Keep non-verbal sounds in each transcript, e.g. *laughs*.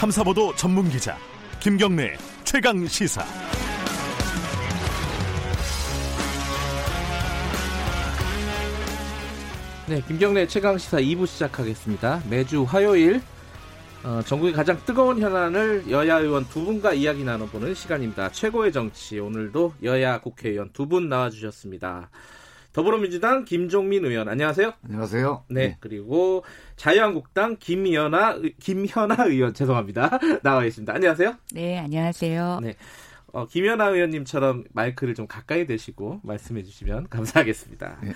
탐사보도 전문 기자 김경래 최강 시사. 네, 김경래 최강 시사 2부 시작하겠습니다. 매주 화요일 어, 전국의 가장 뜨거운 현안을 여야 의원 두 분과 이야기 나눠보는 시간입니다. 최고의 정치 오늘도 여야 국회의원 두 분 나와주셨습니다. 더불어민주당 김종민 의원 안녕하세요. 안녕하세요. 네, 네. 그리고 자유한국당 김연아 김현아 의원 죄송합니다 *laughs* 나와 있습니다. 안녕하세요. 네, 안녕하세요. 네. 어, 김연아 의원님처럼 마이크를 좀 가까이 대시고 말씀해 주시면 감사하겠습니다. 네.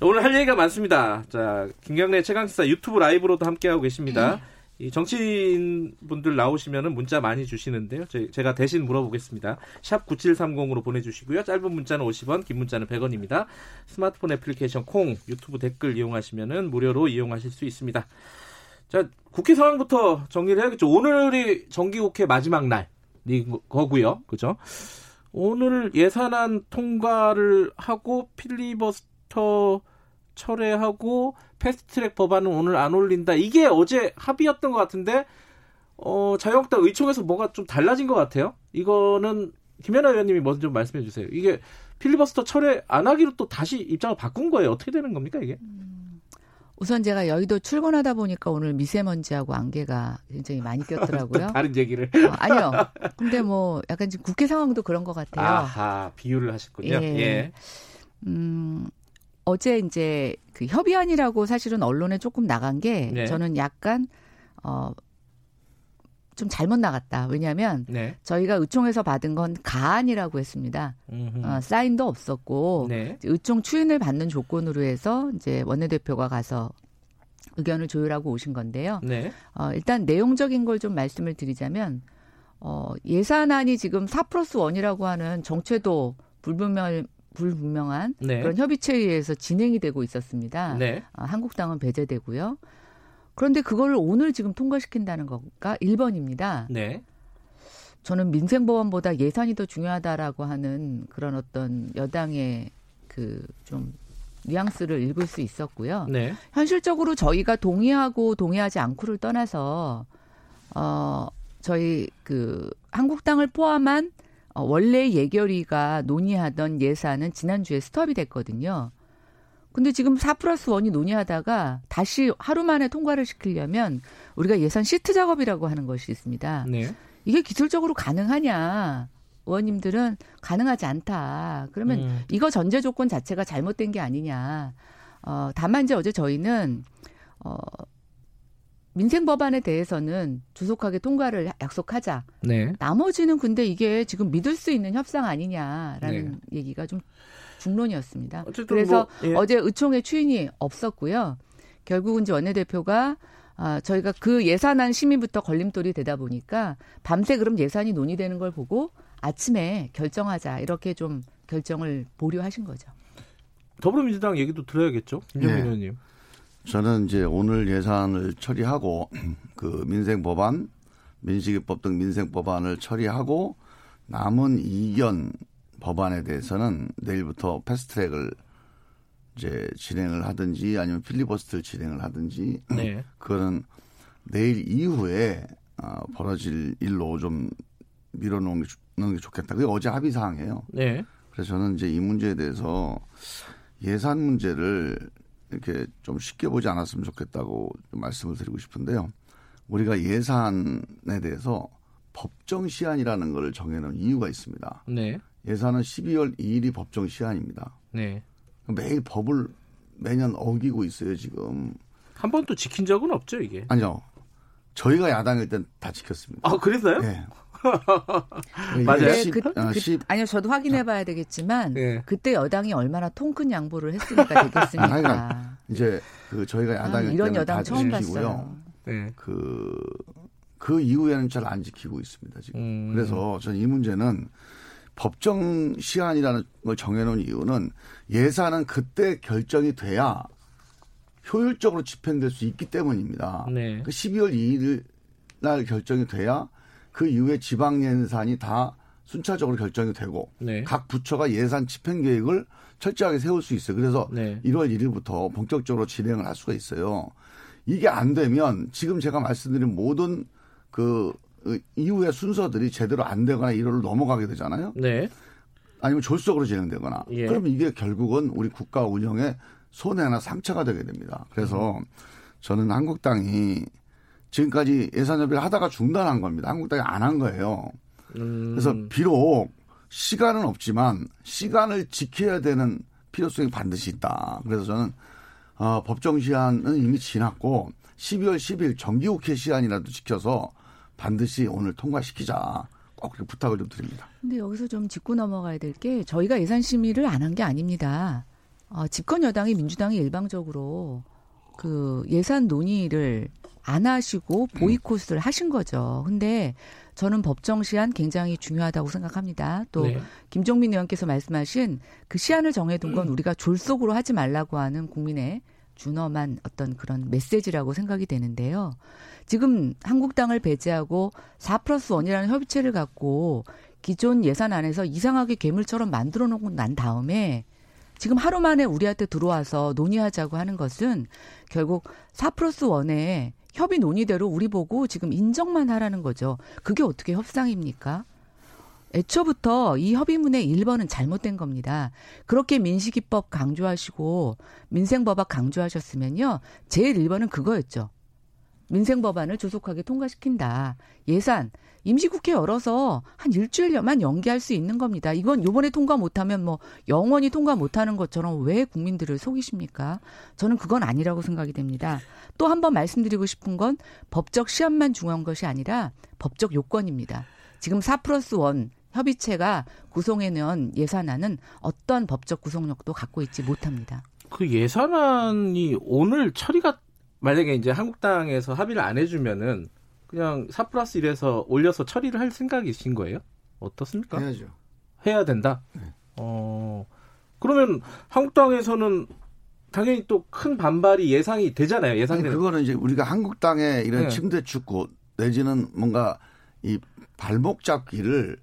오늘 할 얘기가 많습니다. 자, 김경래 최강시사 유튜브 라이브로도 함께하고 계십니다. 이 정치인 분들 나오시면은 문자 많이 주시는데요. 제가 대신 물어보겠습니다. 샵 9730으로 보내주시고요. 짧은 문자는 50원, 긴 문자는 100원입니다. 스마트폰 애플리케이션 콩, 유튜브 댓글 이용하시면은 무료로 이용하실 수 있습니다. 자, 국회 상황부터 정리를 해야겠죠. 오늘이 정기국회 마지막 날이 거고요. 그죠? 오늘 예산안 통과를 하고 필리버스터 철회하고 패스트트랙 법안은 오늘 안 올린다. 이게 어제 합의였던 것 같은데 어, 자유한국당 의총에서 뭐가 좀 달라진 것 같아요. 이거는 김연아 의원님이 먼저 좀 말씀해 주세요. 이게 필리버스터 철회 안 하기로 또 다시 입장을 바꾼 거예요. 어떻게 되는 겁니까 이게? 음, 우선 제가 여의도 출근하다 보니까 오늘 미세먼지하고 안개가 굉장히 많이 꼈더라고요. *laughs* 다른 얘기를? 어, 아니요. 근데 뭐 약간 지금 국회 상황도 그런 것 같아요. 아하, 비유를 하셨군요. 예. 예. 음, 어제 이제 그 협의안이라고 사실은 언론에 조금 나간 게 네. 저는 약간 어. 좀 잘못 나갔다. 왜냐하면 네. 저희가 의총에서 받은 건 가안이라고 했습니다. 어, 사인도 없었고 네. 의총 추인을 받는 조건으로 해서 이제 원내대표가 가서 의견을 조율하고 오신 건데요. 네. 어, 일단 내용적인 걸 좀 말씀을 드리자면 어, 예산안이 지금 4 플러스 1이라고 하는 정체도 불분명 불분명한 네. 그런 협의체에 의해서 진행이 되고 있었습니다. 네. 아, 한국당은 배제되고요. 그런데 그걸 오늘 지금 통과시킨다는 거가 1번입니다. 네. 저는 민생보험보다 예산이 더 중요하다라고 하는 그런 어떤 여당의 그 좀 뉘앙스를 읽을 수 있었고요. 네. 현실적으로 저희가 동의하고 동의하지 않고를 떠나서 어 저희 그 한국당을 포함한 어, 원래 예결위가 논의하던 예산은 지난주에 스톱이 됐거든요. 근데 지금 4 플러스 1이 논의하다가 다시 하루 만에 통과를 시키려면 우리가 예산 시트 작업이라고 하는 것이 있습니다. 네. 이게 기술적으로 가능하냐. 의원님들은 가능하지 않다. 그러면 음. 이거 전제 조건 자체가 잘못된 게 아니냐. 어, 다만 이제 어제 저희는 어, 민생 법안에 대해서는 조속하게 통과를 약속하자. 네. 나머지는 근데 이게 지금 믿을 수 있는 협상 아니냐라는 네. 얘기가 좀 중론이었습니다. 그래서 뭐, 예. 어제 의총의 추인이 없었고요. 결국은 이제 원내대표가 아, 저희가 그 예산안 심의부터 걸림돌이 되다 보니까 밤새 그럼 예산이 논의되는 걸 보고 아침에 결정하자 이렇게 좀 결정을 보류하신 거죠. 더불어민주당 얘기도 들어야겠죠, 김정민 네. 의원님. 저는 이제 오늘 예산을 처리하고 *clears throat* 그 민생 법안, 민식이법 등 민생 법안을 처리하고 남은 이견 법안에 대해서는 내일부터 패스트트랙을 이제 진행을 하든지 아니면 필리버스트를 진행을 하든지 *clears throat* 네. 그거는 내일 이후에 어, 벌어질 일로 좀 밀어놓는 게, 좋겠다. 그게 어제 합의 사항이에요. 네. 그래서 저는 이제 이 문제에 대해서 예산 문제를 이렇게 좀 쉽게 보지 않았으면 좋겠다고 말씀을 드리고 싶은데요. 우리가 예산에 대해서 법정 시한이라는 걸 정해놓은 이유가 있습니다. 네. 예산은 12월 2일이 법정 시한입니다. 네. 매일 법을 매년 어기고 있어요, 지금. 한 번도 지킨 적은 없죠, 이게? 아니요. 저희가 야당일 땐 다 지켰습니다. 아, 그랬어요? 네. *laughs* 맞아요. 그, 그, 아, 그, 아니요, 저도 확인해봐야 되겠지만 네. 그때 여당이 얼마나 통큰 양보를 했으니까 *laughs* 되겠습니까? 이제 그 저희가 야당일 아, 이런 여당 처음 봤어요. 네. 그, 그 이후에는 잘 안 지키고 있습니다, 지금. 음. 그래서 저는 이 문제는 법정 시한이라는 걸 정해놓은 이유는 예산은 그때 결정이 돼야 효율적으로 집행될 수 있기 때문입니다. 네. 그 12월 2일 날 결정이 돼야 그 이후에 지방 예산이 다 순차적으로 결정이 되고 네. 각 부처가 예산 집행 계획을 철저하게 세울 수 있어요. 그래서 네. 1월 1일부터 본격적으로 진행을 할 수가 있어요. 이게 안 되면 지금 제가 말씀드린 모든 그 이후에 순서들이 제대로 안 되거나 1호를 넘어가게 되잖아요. 네. 아니면 졸속으로 진행되거나. 예. 그러면 이게 결국은 우리 국가 운영에 손해나 상처가 되게 됩니다. 그래서 음. 저는 한국당이 지금까지 예산협의를 하다가 중단한 겁니다. 한국당이 안 한 거예요. 음. 그래서 비록 시간은 없지만 시간을 지켜야 되는 필요성이 반드시 있다. 그래서 저는 어, 법정 시한은 이미 지났고 12월 10일 정기국회 시한이라도 지켜서 반드시 오늘 통과시키자. 꼭 부탁을 좀 드립니다. 근데 여기서 좀 짚고 넘어가야 될 게 저희가 예산 심의를 안 한 게 아닙니다. 어, 집권 여당이 민주당이 일방적으로 그 예산 논의를 안 하시고 보이콧을 하신 거죠. 근데 저는 법정 시한 굉장히 중요하다고 생각합니다. 또 네. 김종민 의원께서 말씀하신 그 시한을 정해둔 건 우리가 졸속으로 하지 말라고 하는 국민의 준엄한 어떤 그런 메시지라고 생각이 되는데요. 지금 한국당을 배제하고 4 플러스 1이라는 협의체를 갖고 기존 예산 안에서 이상하게 괴물처럼 만들어 놓고 난 다음에 지금 하루 만에 우리한테 들어와서 논의하자고 하는 것은 결국 4 플러스 1에 협의 논의대로 우리 보고 지금 인정만 하라는 거죠. 그게 어떻게 협상입니까? 애초부터 이 협의문의 1번은 잘못된 겁니다. 그렇게 민식이법 강조하시고 민생법악 강조하셨으면요. 제일 1번은 그거였죠. 민생 법안을 조속하게 통과시킨다. 예산 임시국회 열어서 한 일주일만 연기할 수 있는 겁니다. 이건 요번에 통과 못하면 뭐 영원히 통과 못하는 것처럼 왜 국민들을 속이십니까? 저는 그건 아니라고 생각이 됩니다. 또 한 번 말씀드리고 싶은 건 법적 시험만 중요한 것이 아니라 법적 요건입니다. 지금 4 플러스 1 협의체가 구성해놓은 예산안은 어떤 법적 구속력도 갖고 있지 못합니다. 그 예산안이 오늘 처리가 만약에 이제 한국당에서 합의를 안 해주면은 그냥 4 플러스 1에서 올려서 처리를 할 생각이신 거예요? 어떻습니까? 해야죠. 해야 된다? 네. 어, 그러면 한국당에서는 당연히 또 큰 반발이 예상이 되잖아요. 예상이 되는. 그거는 이제 우리가 한국당의 이런 네. 침대 축구 내지는 뭔가 이 발목 잡기를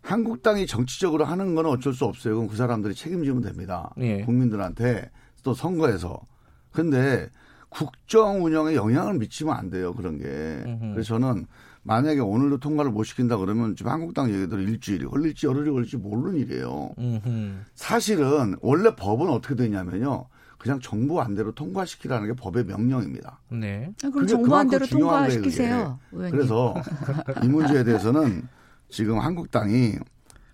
한국당이 정치적으로 하는 건 어쩔 수 없어요. 그건 그 사람들이 책임지면 됩니다. 네. 국민들한테 또 선거에서. 근데 국정 운영에 영향을 미치면 안 돼요. 그런 게. 음흠. 그래서 저는 만약에 오늘도 통과를 못 시킨다 그러면 지금 한국당 얘기대로 일주일이 걸릴지 열흘이 걸릴지 모르는 일이에요. 음흠. 사실은 원래 법은 어떻게 되냐면요. 그냥 정부 안대로 통과시키라는 게 법의 명령입니다. 네. 아, 그럼 정부 안대로 통과시키세요. 거예요, 그래서 이 문제에 대해서는 지금 한국당이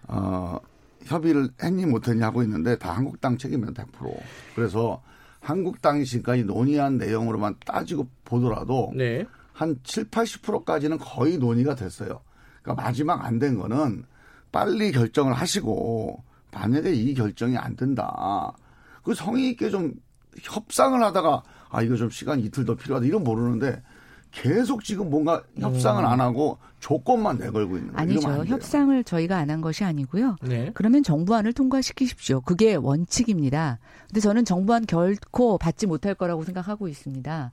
어 협의를 했니 못했니 하고 있는데 다 한국당 책임이면 100%. 그래서 한국당이 지금까지 논의한 내용으로만 따지고 보더라도 네. 한 7, 80%까지는 거의 논의가 됐어요. 그러니까 마지막 안 된 거는 빨리 결정을 하시고 만약에 이 결정이 안 된다. 그 성의 있게 좀 협상을 하다가 아 이거 좀 시간 이틀 더 필요하다 이런 모르는데 계속 지금 뭔가 협상을 음. 안 하고 조건만 내걸고 있는 거예요. 아니죠. 협상을 저희가 안 한 것이 아니고요. 네. 그러면 정부안을 통과시키십시오. 그게 원칙입니다. 근데 저는 정부안 결코 받지 못할 거라고 생각하고 있습니다.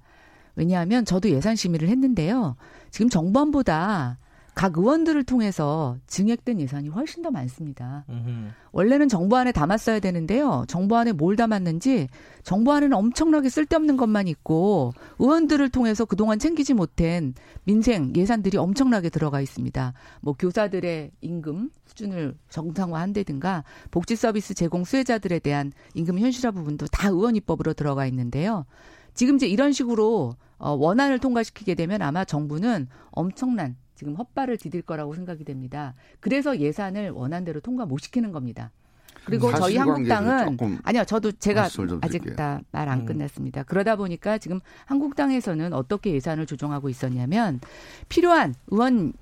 왜냐하면 저도 예산 심의를 했는데요. 지금 정부안보다 각 의원들을 통해서 증액된 예산이 훨씬 더 많습니다. 음흠. 원래는 정부안에 담았어야 되는데요. 정부안에 뭘 담았는지 정부안에는 엄청나게 쓸데없는 것만 있고 의원들을 통해서 그동안 챙기지 못한 민생 예산들이 엄청나게 들어가 있습니다. 뭐 교사들의 임금 수준을 정상화한다든가 복지 서비스 제공 수혜자들에 대한 임금 현실화 부분도 다 의원 입법으로 들어가 있는데요. 지금 이제 이런 식으로 어, 원안을 통과시키게 되면 아마 정부는 엄청난 지금 헛발을 디딜 거라고 생각이 됩니다. 그래서 예산을 원안대로 통과 못 시키는 겁니다. 그리고 저희 한국당은 아니요, 저도 제가 아직 다 말안 음. 끝났습니다. 그러다 보니까 지금 한국당에서는 어떻게 예산을 조정하고 있었냐면 필요한 의원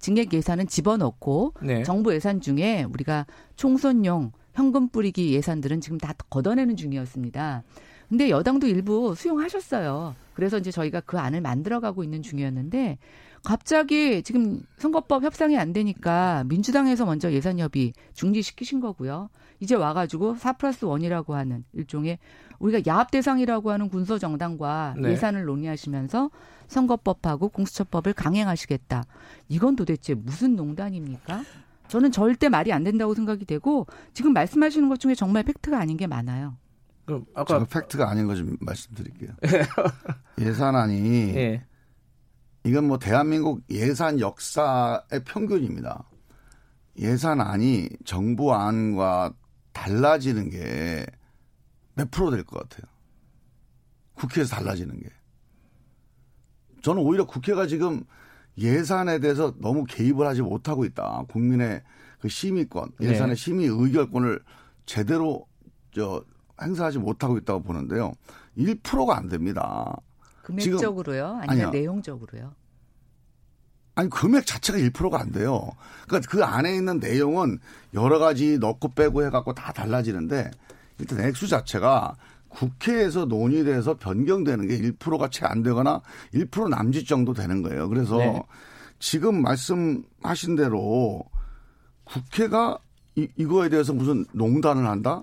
증액 예산은 집어넣고 네. 정부 예산 중에 우리가 총선용 현금 뿌리기 예산들은 지금 다 걷어내는 중이었습니다. 근데 여당도 일부 수용하셨어요. 그래서 이제 저희가 그 안을 만들어가고 있는 중이었는데 갑자기 지금 선거법 협상이 안 되니까 민주당에서 먼저 예산 협의 중지시키신 거고요. 이제 와가지고 4 플러스 1이라고 하는 일종의 우리가 야합 대상이라고 하는 군소 정당과 네. 예산을 논의하시면서 선거법하고 공수처법을 강행하시겠다. 이건 도대체 무슨 농단입니까? 저는 절대 말이 안 된다고 생각이 되고 지금 말씀하시는 것 중에 정말 팩트가 아닌 게 많아요. 그럼 아까 팩트가 아닌 거 좀 말씀드릴게요. *laughs* 예산안이 예. 이건 뭐 대한민국 예산 역사의 평균입니다. 예산안이 정부안과 달라지는 게 몇 프로 될 것 같아요. 국회에서 달라지는 게. 저는 오히려 국회가 지금 예산에 대해서 너무 개입을 하지 못하고 있다. 국민의 그 심의권, 네. 예산의 네. 심의 의결권을 제대로 저 행사하지 못하고 있다고 보는데요. 1%가 안 됩니다. 금액적으로요? 아니면. 내용적으로요? 아니 금액 자체가 1%가 안 돼요. 그러니까 그 안에 있는 내용은 여러 가지 넣고 빼고 해갖고 다 달라지는데 일단 액수 자체가 국회에서 논의돼서 변경되는 게 1%가 채 안 되거나 1% 남짓 정도 되는 거예요. 그래서 네. 지금 말씀하신 대로 국회가 이, 이거에 대해서 무슨 농단을 한다?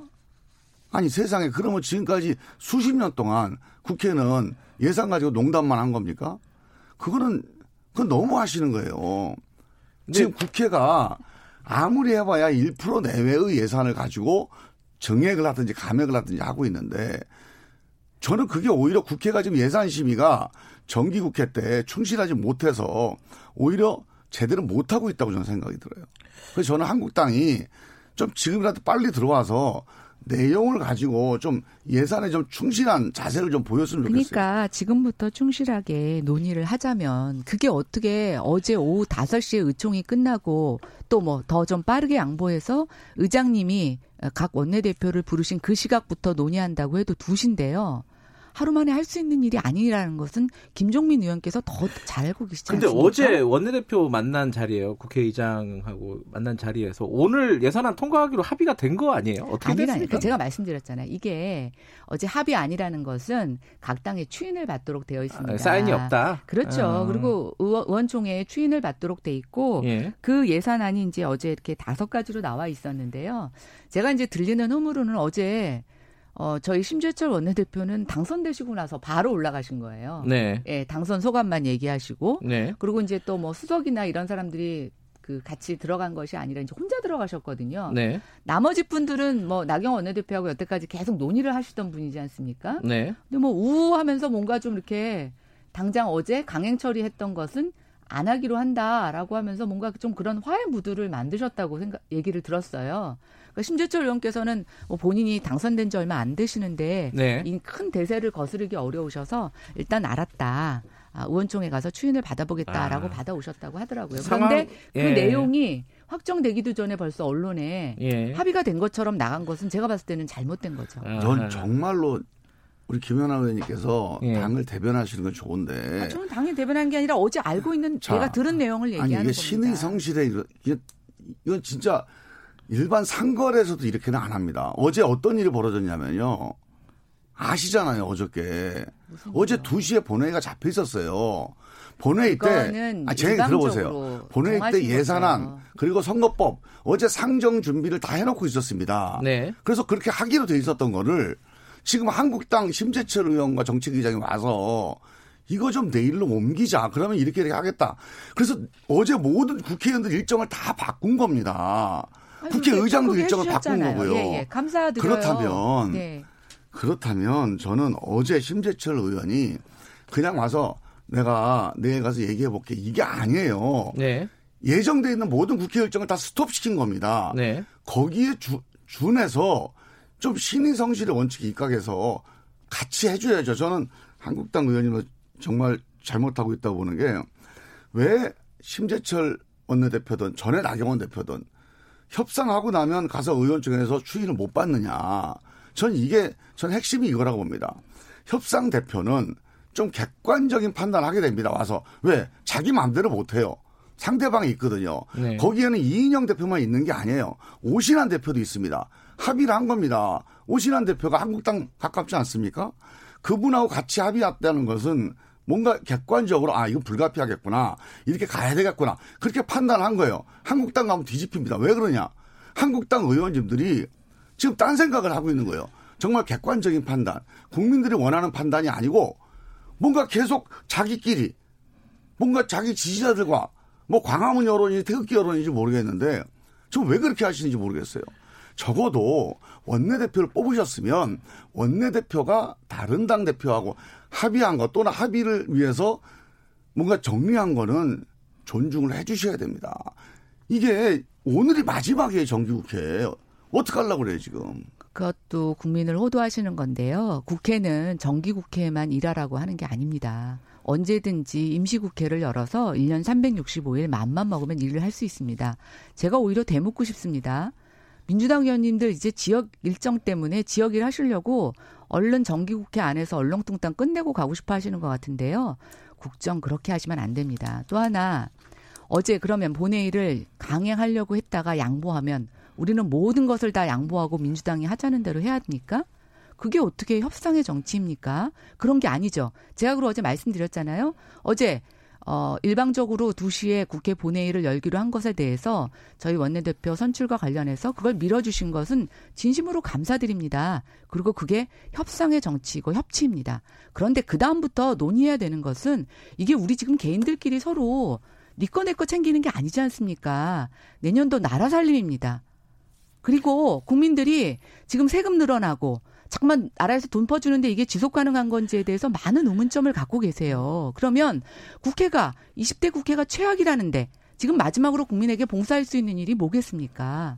아니 세상에 그러면 지금까지 수십 년 동안 국회는 예산 가지고 농단만 한 겁니까? 그거는 그건 너무 하시는 거예요. 지금 국회가 아무리 해봐야 1% 내외의 예산을 가지고 정액을 하든지 감액을 하든지 하고 있는데 저는 그게 오히려 국회가 지금 예산 심의가 정기 국회 때 충실하지 못해서 오히려 제대로 못 하고 있다고 저는 생각이 들어요. 그래서 저는 한국당이 좀 지금이라도 빨리 들어와서 내용을 가지고 좀 예산에 좀 충실한 자세를 좀 보였으면 좋겠어요. 그러니까 지금부터 충실하게 논의를 하자면 그게 어떻게 어제 오후 5시에 의총이 끝나고 또 뭐 더 좀 빠르게 양보해서 의장님이 각 원내대표를 부르신 그 시각부터 논의한다고 해도 2시인데요. 하루 만에 할 수 있는 일이 아니라는 것은 김종민 의원께서 더 잘 알고 계시지 근데 않습니까? 어제 원내대표 만난 자리에요. 국회의장하고 만난 자리에서 오늘 예산안 통과하기로 합의가 된 거 아니에요? 어떻게 됐습니까? 제가 말씀드렸잖아요. 이게 어제 합의 아니라는 것은 각 당의 추인을 받도록 되어 있습니다. 아, 사인이 없다. 그렇죠. 아. 그리고 의원총회에 추인을 받도록 돼 있고 예. 그 예산안이 이제 어제 이렇게 다섯 가지로 나와 있었는데요. 제가 이제 들리는 흐으로는 어제 어, 저희 심재철 원내대표는 당선되시고 나서 바로 올라가신 거예요. 네. 예, 당선 소감만 얘기하시고. 네. 그리고 이제 또 뭐 수석이나 이런 사람들이 그 같이 들어간 것이 아니라 이제 혼자 들어가셨거든요. 네. 나머지 분들은 뭐 나경 원내대표하고 여태까지 계속 논의를 하시던 분이지 않습니까? 네. 근데 뭐 우우하면서 뭔가 좀 이렇게 당장 어제 강행 처리했던 것은 안 하기로 한다라고 하면서 뭔가 좀 그런 화해 무드를 만드셨다고 생각 얘기를 들었어요. 그러니까 심재철 의원께서는 뭐 본인이 당선된 지 얼마 안 되시는데 네. 이큰 대세를 거스르기 어려우셔서 일단 알았다. 아, 의원총회 가서 추인을 받아보겠다라고 아. 받아오셨다고 하더라고요. 상황, 그런데 그 예. 내용이 확정되기도 전에 벌써 언론에 예. 합의가 된 것처럼 나간 것은 제가 봤을 때는 잘못된 거죠. 전 정말로 우리 김연아 의원님께서 예. 당을 대변하시는 건 좋은데. 아, 저는 당이 대변한 게 아니라 어제 알고 있는 자, 제가 들은 내용을 얘기하는 아니, 이게 겁니다. 신의 성실에 이게 이건 진짜 일반 상거래에서도 이렇게는 안 합니다. 어제 어떤 일이 벌어졌냐면요. 아시잖아요, 어저께. 어제 2시에 본회의가 잡혀 있었어요. 본회의 때, 아, 제 얘기 들어보세요. 본회의 때 예산안, 거죠. 그리고 선거법, 어제 상정 준비를 다 해놓고 있었습니다. 네. 그래서 그렇게 하기로 돼 있었던 거를 지금 한국당 심재철 의원과 정책위장이 와서 이거 좀 내일로 옮기자. 그러면 이렇게 이렇게 하겠다. 그래서 어제 모든 국회의원들 일정을 다 바꾼 겁니다. 국회의장도 일정을 바꾼 거고요. 예, 예. 감사드려요. 그렇다면 네. 그렇다면 저는 어제 심재철 의원이 그냥 와서 내가 내일 가서 얘기해 볼게 이게 아니에요. 네. 예정돼 있는 모든 국회 일정을 다 스톱시킨 겁니다. 네. 거기에 주, 준해서 좀 신의 성실의 원칙에 입각해서 같이 해줘야죠. 저는 한국당 의원님은 정말 잘못하고 있다고 보는 게 왜 심재철 원내대표든 전에 나경원 대표든 협상하고 나면 가서 의원총회에서 추인을 못 받느냐. 전 이게 전 핵심이 이거라고 봅니다. 협상 대표는 좀 객관적인 판단을 하게 됩니다. 와서 왜 자기 마음대로 못 해요. 상대방이 있거든요. 네. 거기에는 이인영 대표만 있는 게 아니에요. 오신환 대표도 있습니다. 합의를 한 겁니다. 오신환 대표가 한국당 가깝지 않습니까? 그분하고 같이 합의했다는 것은 뭔가 객관적으로 아 이거 불가피하겠구나 이렇게 가야 되겠구나 그렇게 판단한 거예요. 한국당 가면 뒤집힙니다. 왜 그러냐? 한국당 의원님들이 지금 딴 생각을 하고 있는 거예요. 정말 객관적인 판단, 국민들이 원하는 판단이 아니고 뭔가 계속 자기끼리 뭔가 자기 지지자들과 뭐 광화문 여론인지 태극기 여론인지 모르겠는데 지금 왜 그렇게 하시는지 모르겠어요. 적어도 원내대표를 뽑으셨으면 원내대표가 다른 당 대표하고 합의한 것 또는 합의를 위해서 뭔가 정리한 거는 존중을 해 주셔야 됩니다. 이게 오늘이 마지막이에요, 정기국회. 어떡하려고 그래요, 지금. 그것도 국민을 호도하시는 건데요. 국회는 정기국회만 일하라고 하는 게 아닙니다. 언제든지 임시국회를 열어서 1년 365일 맘만 먹으면 일을 할 수 있습니다. 제가 오히려 대묻고 싶습니다. 민주당 의원님들 이제 지역 일정 때문에 지역 일 하시려고 얼른 정기국회 안에서 얼렁뚱땅 끝내고 가고 싶어 하시는 것 같은데요. 국정 그렇게 하시면 안 됩니다. 또 하나 어제 그러면 본회의를 강행하려고 했다가 양보하면 우리는 모든 것을 다 양보하고 민주당이 하자는 대로 해야 합니까? 그게 어떻게 협상의 정치입니까? 그런 게 아니죠. 제가 그러 어제 말씀드렸잖아요. 어제 어, 일방적으로 2시에 국회 본회의를 열기로 한 것에 대해서 저희 원내대표 선출과 관련해서 그걸 밀어주신 것은 진심으로 감사드립니다. 그리고 그게 협상의 정치이고 협치입니다. 그런데 그다음부터 논의해야 되는 것은 이게 우리 지금 개인들끼리 서로 니꺼 네 내꺼 챙기는 게 아니지 않습니까? 내년도 나라 살림입니다. 그리고 국민들이 지금 세금 늘어나고 잠깐만 나라에서 돈 퍼주는데 이게 지속 가능한 건지에 대해서 많은 의문점을 갖고 계세요. 그러면 국회가 20대 국회가 최악이라는데 지금 마지막으로 국민에게 봉사할 수 있는 일이 뭐겠습니까?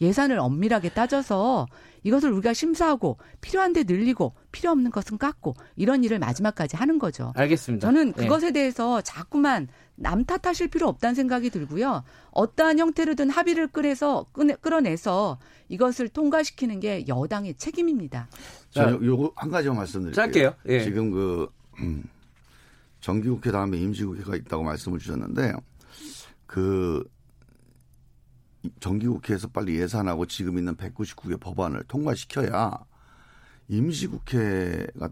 예산을 엄밀하게 따져서 이것을 우리가 심사하고 필요한 데 늘리고 필요 없는 것은 깎고 이런 일을 마지막까지 하는 거죠. 알겠습니다. 저는 네. 그것에 네. 대해서 자꾸만 남 탓하실 필요 없다는 생각이 들고요. 어떠한 형태로든 합의를 끌어서 끌어내서 이것을 통과시키는 게 여당의 책임입니다. 자, 요거 한 가지만 말씀드릴게요. 짧게요. 예. 지금 그 음, 정기국회 다음에 임시국회가 있다고 말씀을 주셨는데 그 정기국회에서 빨리 예산하고 지금 있는 199개 법안을 통과시켜야 임시국회가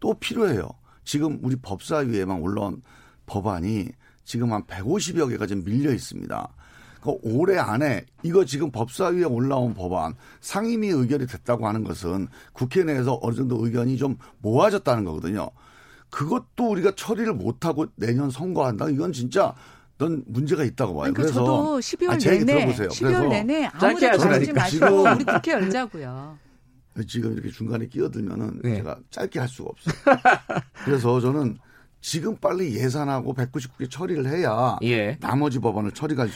또 필요해요. 지금 우리 법사위에만 올라온 법안이 지금 한 150여 개가 지금 밀려 있습니다. 그 올해 안에 이거 지금 법사위에 올라온 법안 상임위 의결이 됐다고 하는 것은 국회 내에서 어느 정도 의견이 좀 모아졌다는 거거든요. 그것도 우리가 처리를 못하고 내년 선거한다. 이건 진짜 넌 문제가 있다고 봐요. 그러니까 그래서 저도 12월 아, 내내 들어보세요. 12월 내내 아무데도 하지 마시고 우리 국회 열자고요. 지금 이렇게 중간에 끼어들면은 네. 제가 짧게 할 수가 없어요. *laughs* 그래서 저는 지금 빨리 예산하고 199개 처리를 해야 예. 나머지 법안을 처리가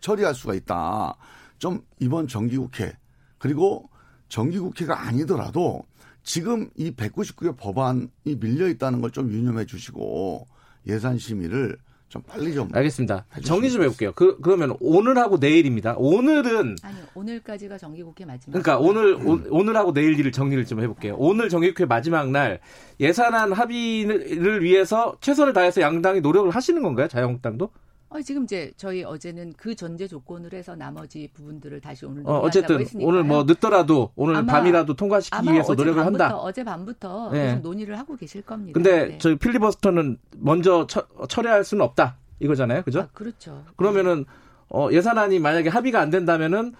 처리할 수가 있다. 좀 이번 정기국회 그리고 정기국회가 아니더라도 지금 이 199개 법안이 밀려 있다는 걸 좀 유념해 주시고 예산 심의를 좀 빨리 좀 알겠습니다. 정리 좀 해볼게요. 그 그러면 오늘하고 내일입니다. 오늘은 아니 오늘까지가 정기국회 마지막. 그러니까 오늘 음. 오, 늘하고 내일 일을 정리를 좀 해볼게요. 오늘 정기국회 마지막 날 예산안 합의를 위해서 최선을 다해서 양당이 노력을 하시는 건가요? 자유한국당도? 어, 지금 이제 저희 어제는 그 전제 조건으로 해서 나머지 부분들을 다시 오늘 어, 어쨌든 오늘 뭐 늦더라도 오늘 밤이라도 통과시키기 위해서 노력을 밤부터, 한다. 어제 밤부터 네. 계속 논의를 하고 계실 겁니다. 근데 네. 저희 필리버스터는 먼저 처, 처리할 수는 없다 이거잖아요, 그죠? 아, 그렇죠. 그러면은 어, 예산안이 만약에 합의가 안 된다면은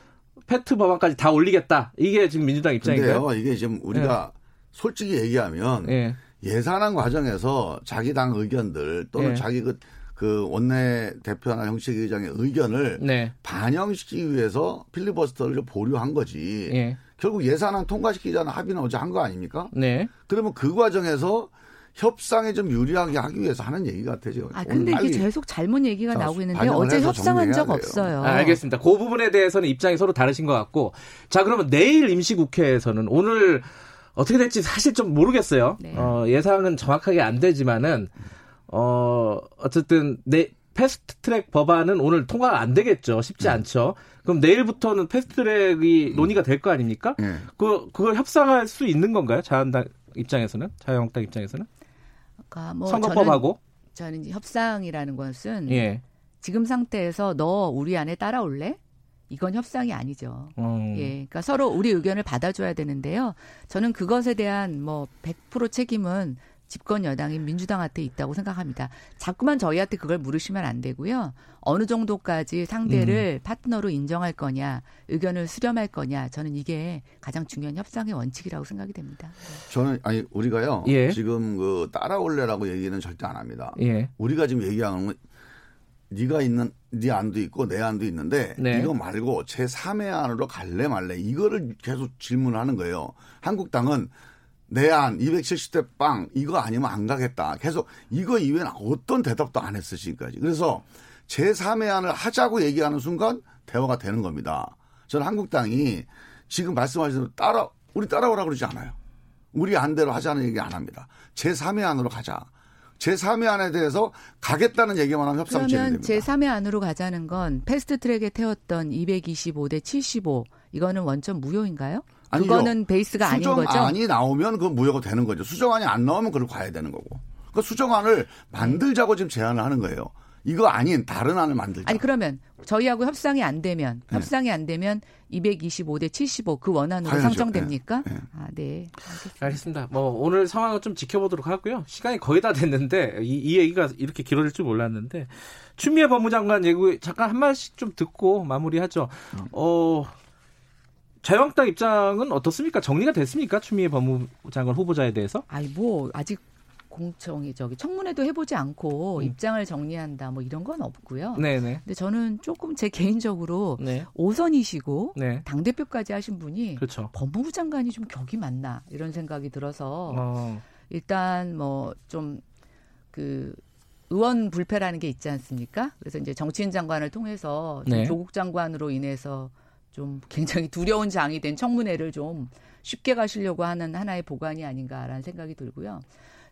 패트 법안까지 다 올리겠다. 이게 지금 민주당 입장인가요? 근데요, 이게 지금 우리가 네. 솔직히 얘기하면 네. 예산안 과정에서 자기 당 의견들 또는 네. 자기 그 그 원내 대표나 형식 의장의 의견을 네. 반영시키기 위해서 필리버스터를 보류한 거지. 네. 결국 예산안 통과시키자는 합의는 어제 한 거 아닙니까? 네. 그러면 그 과정에서 협상에 좀 유리하게 하기 위해서 하는 얘기 같아요. 아, 근데 이게 계속 잘못 얘기가 나오고 있는데 어제 협상한 적 돼요. 없어요. 아, 알겠습니다. 그 부분에 대해서는 입장이 서로 다르신 것 같고. 자, 그러면 내일 임시국회에서는 오늘 어떻게 될지 사실 좀 모르겠어요. 네. 어, 예상은 정확하게 안 되지만은 어, 어쨌든 내 패스트 트랙 법안은 오늘 통과가 안 되겠죠. 쉽지 네. 않죠. 그럼 내일부터는 패스트 트랙이 논의가 될 거 아닙니까? 네. 그, 그걸 협상할 수 있는 건가요? 자한당 입장에서는? 자유한국당 입장에서는? 그러니까 뭐 선거법하고? 저는, 저는 이제 협상이라는 것은 예. 지금 상태에서 너 우리 안에 따라올래? 이건 협상이 아니죠. 음. 예. 그러니까 서로 우리 의견을 받아줘야 되는데요. 저는 그것에 대한 뭐 100% 책임은 집권 여당인 민주당한테 있다고 생각합니다. 자꾸만 저희한테 그걸 물으시면 안 되고요. 어느 정도까지 상대를 음. 파트너로 인정할 거냐, 의견을 수렴할 거냐, 저는 이게 가장 중요한 협상의 원칙이라고 생각이 됩니다. 저는 아니 우리가요. 예. 지금 그 따라올래라고 얘기는 절대 안 합니다. 예. 우리가 지금 얘기하는 건 네가 있는 네 안도 있고 내 안도 있는데 네. 이거 말고 제 3의 안으로 갈래 말래 이거를 계속 질문하는 거예요. 한국당은 내안 270대 빵 이거 아니면 안 가겠다. 계속 이거 이외에는 어떤 대답도 안 했어 지금까지. 그래서 제3의 안을 하자고 얘기하는 순간 대화가 되는 겁니다. 저는 한국당이 지금 말씀하신 대로 따라 우리 따라오라 그러지 않아요. 우리 안대로 하자는 얘기 안 합니다. 제3의 안으로 가자. 제3의 안에 대해서 가겠다는 얘기만 하면 협상 진행됩니다. 그러면 제3의 안으로 가자는 건 패스트트랙에 태웠던 225대 75 이거는 원점 무효인가요? 아니죠. 그거는 베이스가 아닌 거죠. 수정안이 나오면 그 무효가 되는 거죠. 수정안이 안 나오면 그걸 가야 되는 거고. 그 수정안을 만들자고 지금 제안을 하는 거예요. 이거 아닌 다른 안을 만들자. 아니 그러면 저희하고 협상이 안 되면 네. 협상이 안 되면 225대 75 그 원안으로 가야죠. 상정됩니까? 네. 네. 아, 네. 알겠습니다. 알겠습니다. 뭐 오늘 상황을 좀 지켜보도록 하고요. 시간이 거의 다 됐는데 이, 이 얘기가 이렇게 길어질 줄 몰랐는데 추미애 법무장관 얘기 잠깐 한 말씩 좀 듣고 마무리하죠. 어 자유한국당 입장은 어떻습니까? 정리가 됐습니까? 추미애 법무장관 후보자에 대해서? 아니 뭐 아직 공청이 저기 청문회도 해보지 않고 음. 입장을 정리한다 뭐 이런 건 없고요. 네네. 근데 저는 조금 제 개인적으로 네. 오선이시고 네. 당 대표까지 하신 분이 그렇죠. 법무부 장관이 좀 격이 많나 이런 생각이 들어서 어. 일단 뭐 좀 그 의원 불패라는 게 있지 않습니까? 그래서 이제 정치인 장관을 통해서 네. 조국 장관으로 인해서 좀 굉장히 두려운 장이 된 청문회를 좀 쉽게 가시려고 하는 하나의 보관이 아닌가라는 생각이 들고요.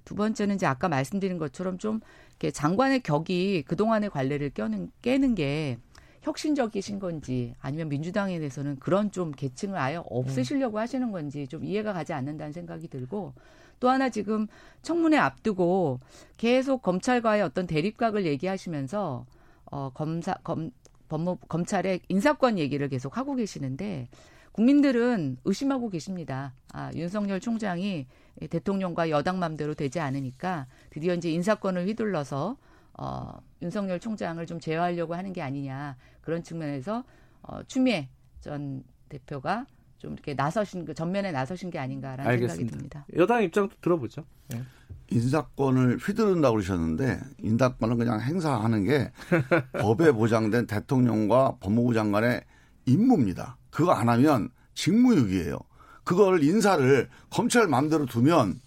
두 번째는 이제 아까 말씀드린 것처럼 좀 이렇게 장관의 격이 그동안의 관례를 껴는, 깨는 게 혁신적이신 건지 아니면 민주당에 대해서는 그런 좀 계층을 아예 없애시려고 하시는 건지 좀 이해가 가지 않는다는 생각이 들고 또 하나 지금 청문회 앞두고 계속 검찰과의 어떤 대립각을 얘기하시면서 어 검사 검 법무 검찰의 인사권 얘기를 계속 하고 계시는데 국민들은 의심하고 계십니다. 아, 윤석열 총장이 대통령과 여당 맘대로 되지 않으니까 드디어 이제 인사권을 휘둘러서 어, 윤석열 총장을 좀 제어하려고 하는 게 아니냐 그런 측면에서 어, 추미애 전 대표가 좀 이렇게 나서신 그 전면에 나서신 게 아닌가라는 알겠습니다. 생각이 듭니다. 여당 입장도 들어보죠. 네. 인사권을 휘두른다고 그러셨는데 인사권은 그냥 행사하는 게 *laughs* 법에 보장된 대통령과 법무부 장관의 임무입니다. 그거 안 하면 직무유기예요. 그걸 인사를 검찰 마음대로 두면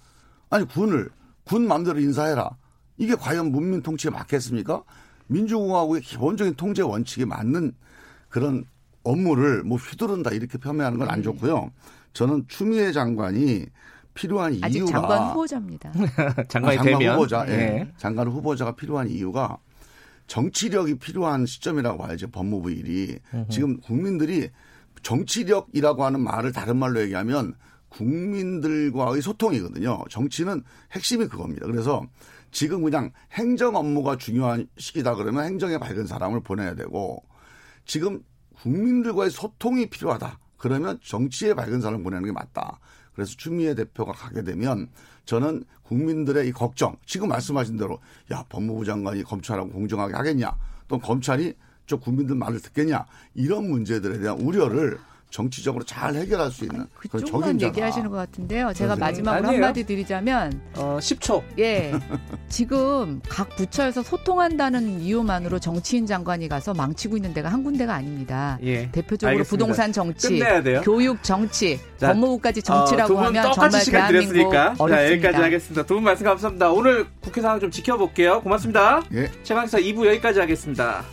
아니 군을 군 마음대로 인사해라. 이게 과연 문민 통치에 맞겠습니까? 민주공화국의 기본적인 통제 원칙에 맞는 그런 업무를 뭐 휘두른다 이렇게 표명하는 건 안 좋고요. 저는 추미애 장관이 필요한 이유가 아직 장관 후보자입니다. *laughs* 장관이 아, 장관 되면 후보자, 예. 네. 장관 후보자가 필요한 이유가 정치력이 필요한 시점이라고 봐야죠. 법무부 일이 지금 국민들이 정치력이라고 하는 말을 다른 말로 얘기하면 국민들과의 소통이거든요. 정치는 핵심이 그겁니다. 그래서 지금 그냥 행정 업무가 중요한 시기다 그러면 행정에 밝은 사람을 보내야 되고 지금 국민들과의 소통이 필요하다. 그러면 정치에 밝은 사람을 보내는 게 맞다. 그래서 추미애 대표가 가게 되면 저는 국민들의 이 걱정, 지금 말씀하신 대로 야 법무부 장관이 검찰하고 공정하게 하겠냐, 또 검찰이 저 국민들 말을 듣겠냐 이런 문제들에 대한 우려를 정치적으로 잘 해결할 수 있는 그런 적임자 얘기하시는 것 같은데요. 제가 마지막으로 아니에요. 한마디 드리자면 어, 10초. 예. 지금 각 부처에서 소통한다는 이유만으로 정치인 장관이 가서 망치고 있는 데가 한 군데가 아닙니다. 예. 대표적으로 알겠습니다. 부동산 정치, 교육 정치, 자, 법무부까지 정치라고 어, 하면 정말 대한민국 어렵습니다. 자, 여기까지 하겠습니다. 두 분 말씀 감사합니다. 오늘 국회 상황 좀 지켜볼게요. 고맙습니다. 예. 최강사 2부 여기까지 하겠습니다.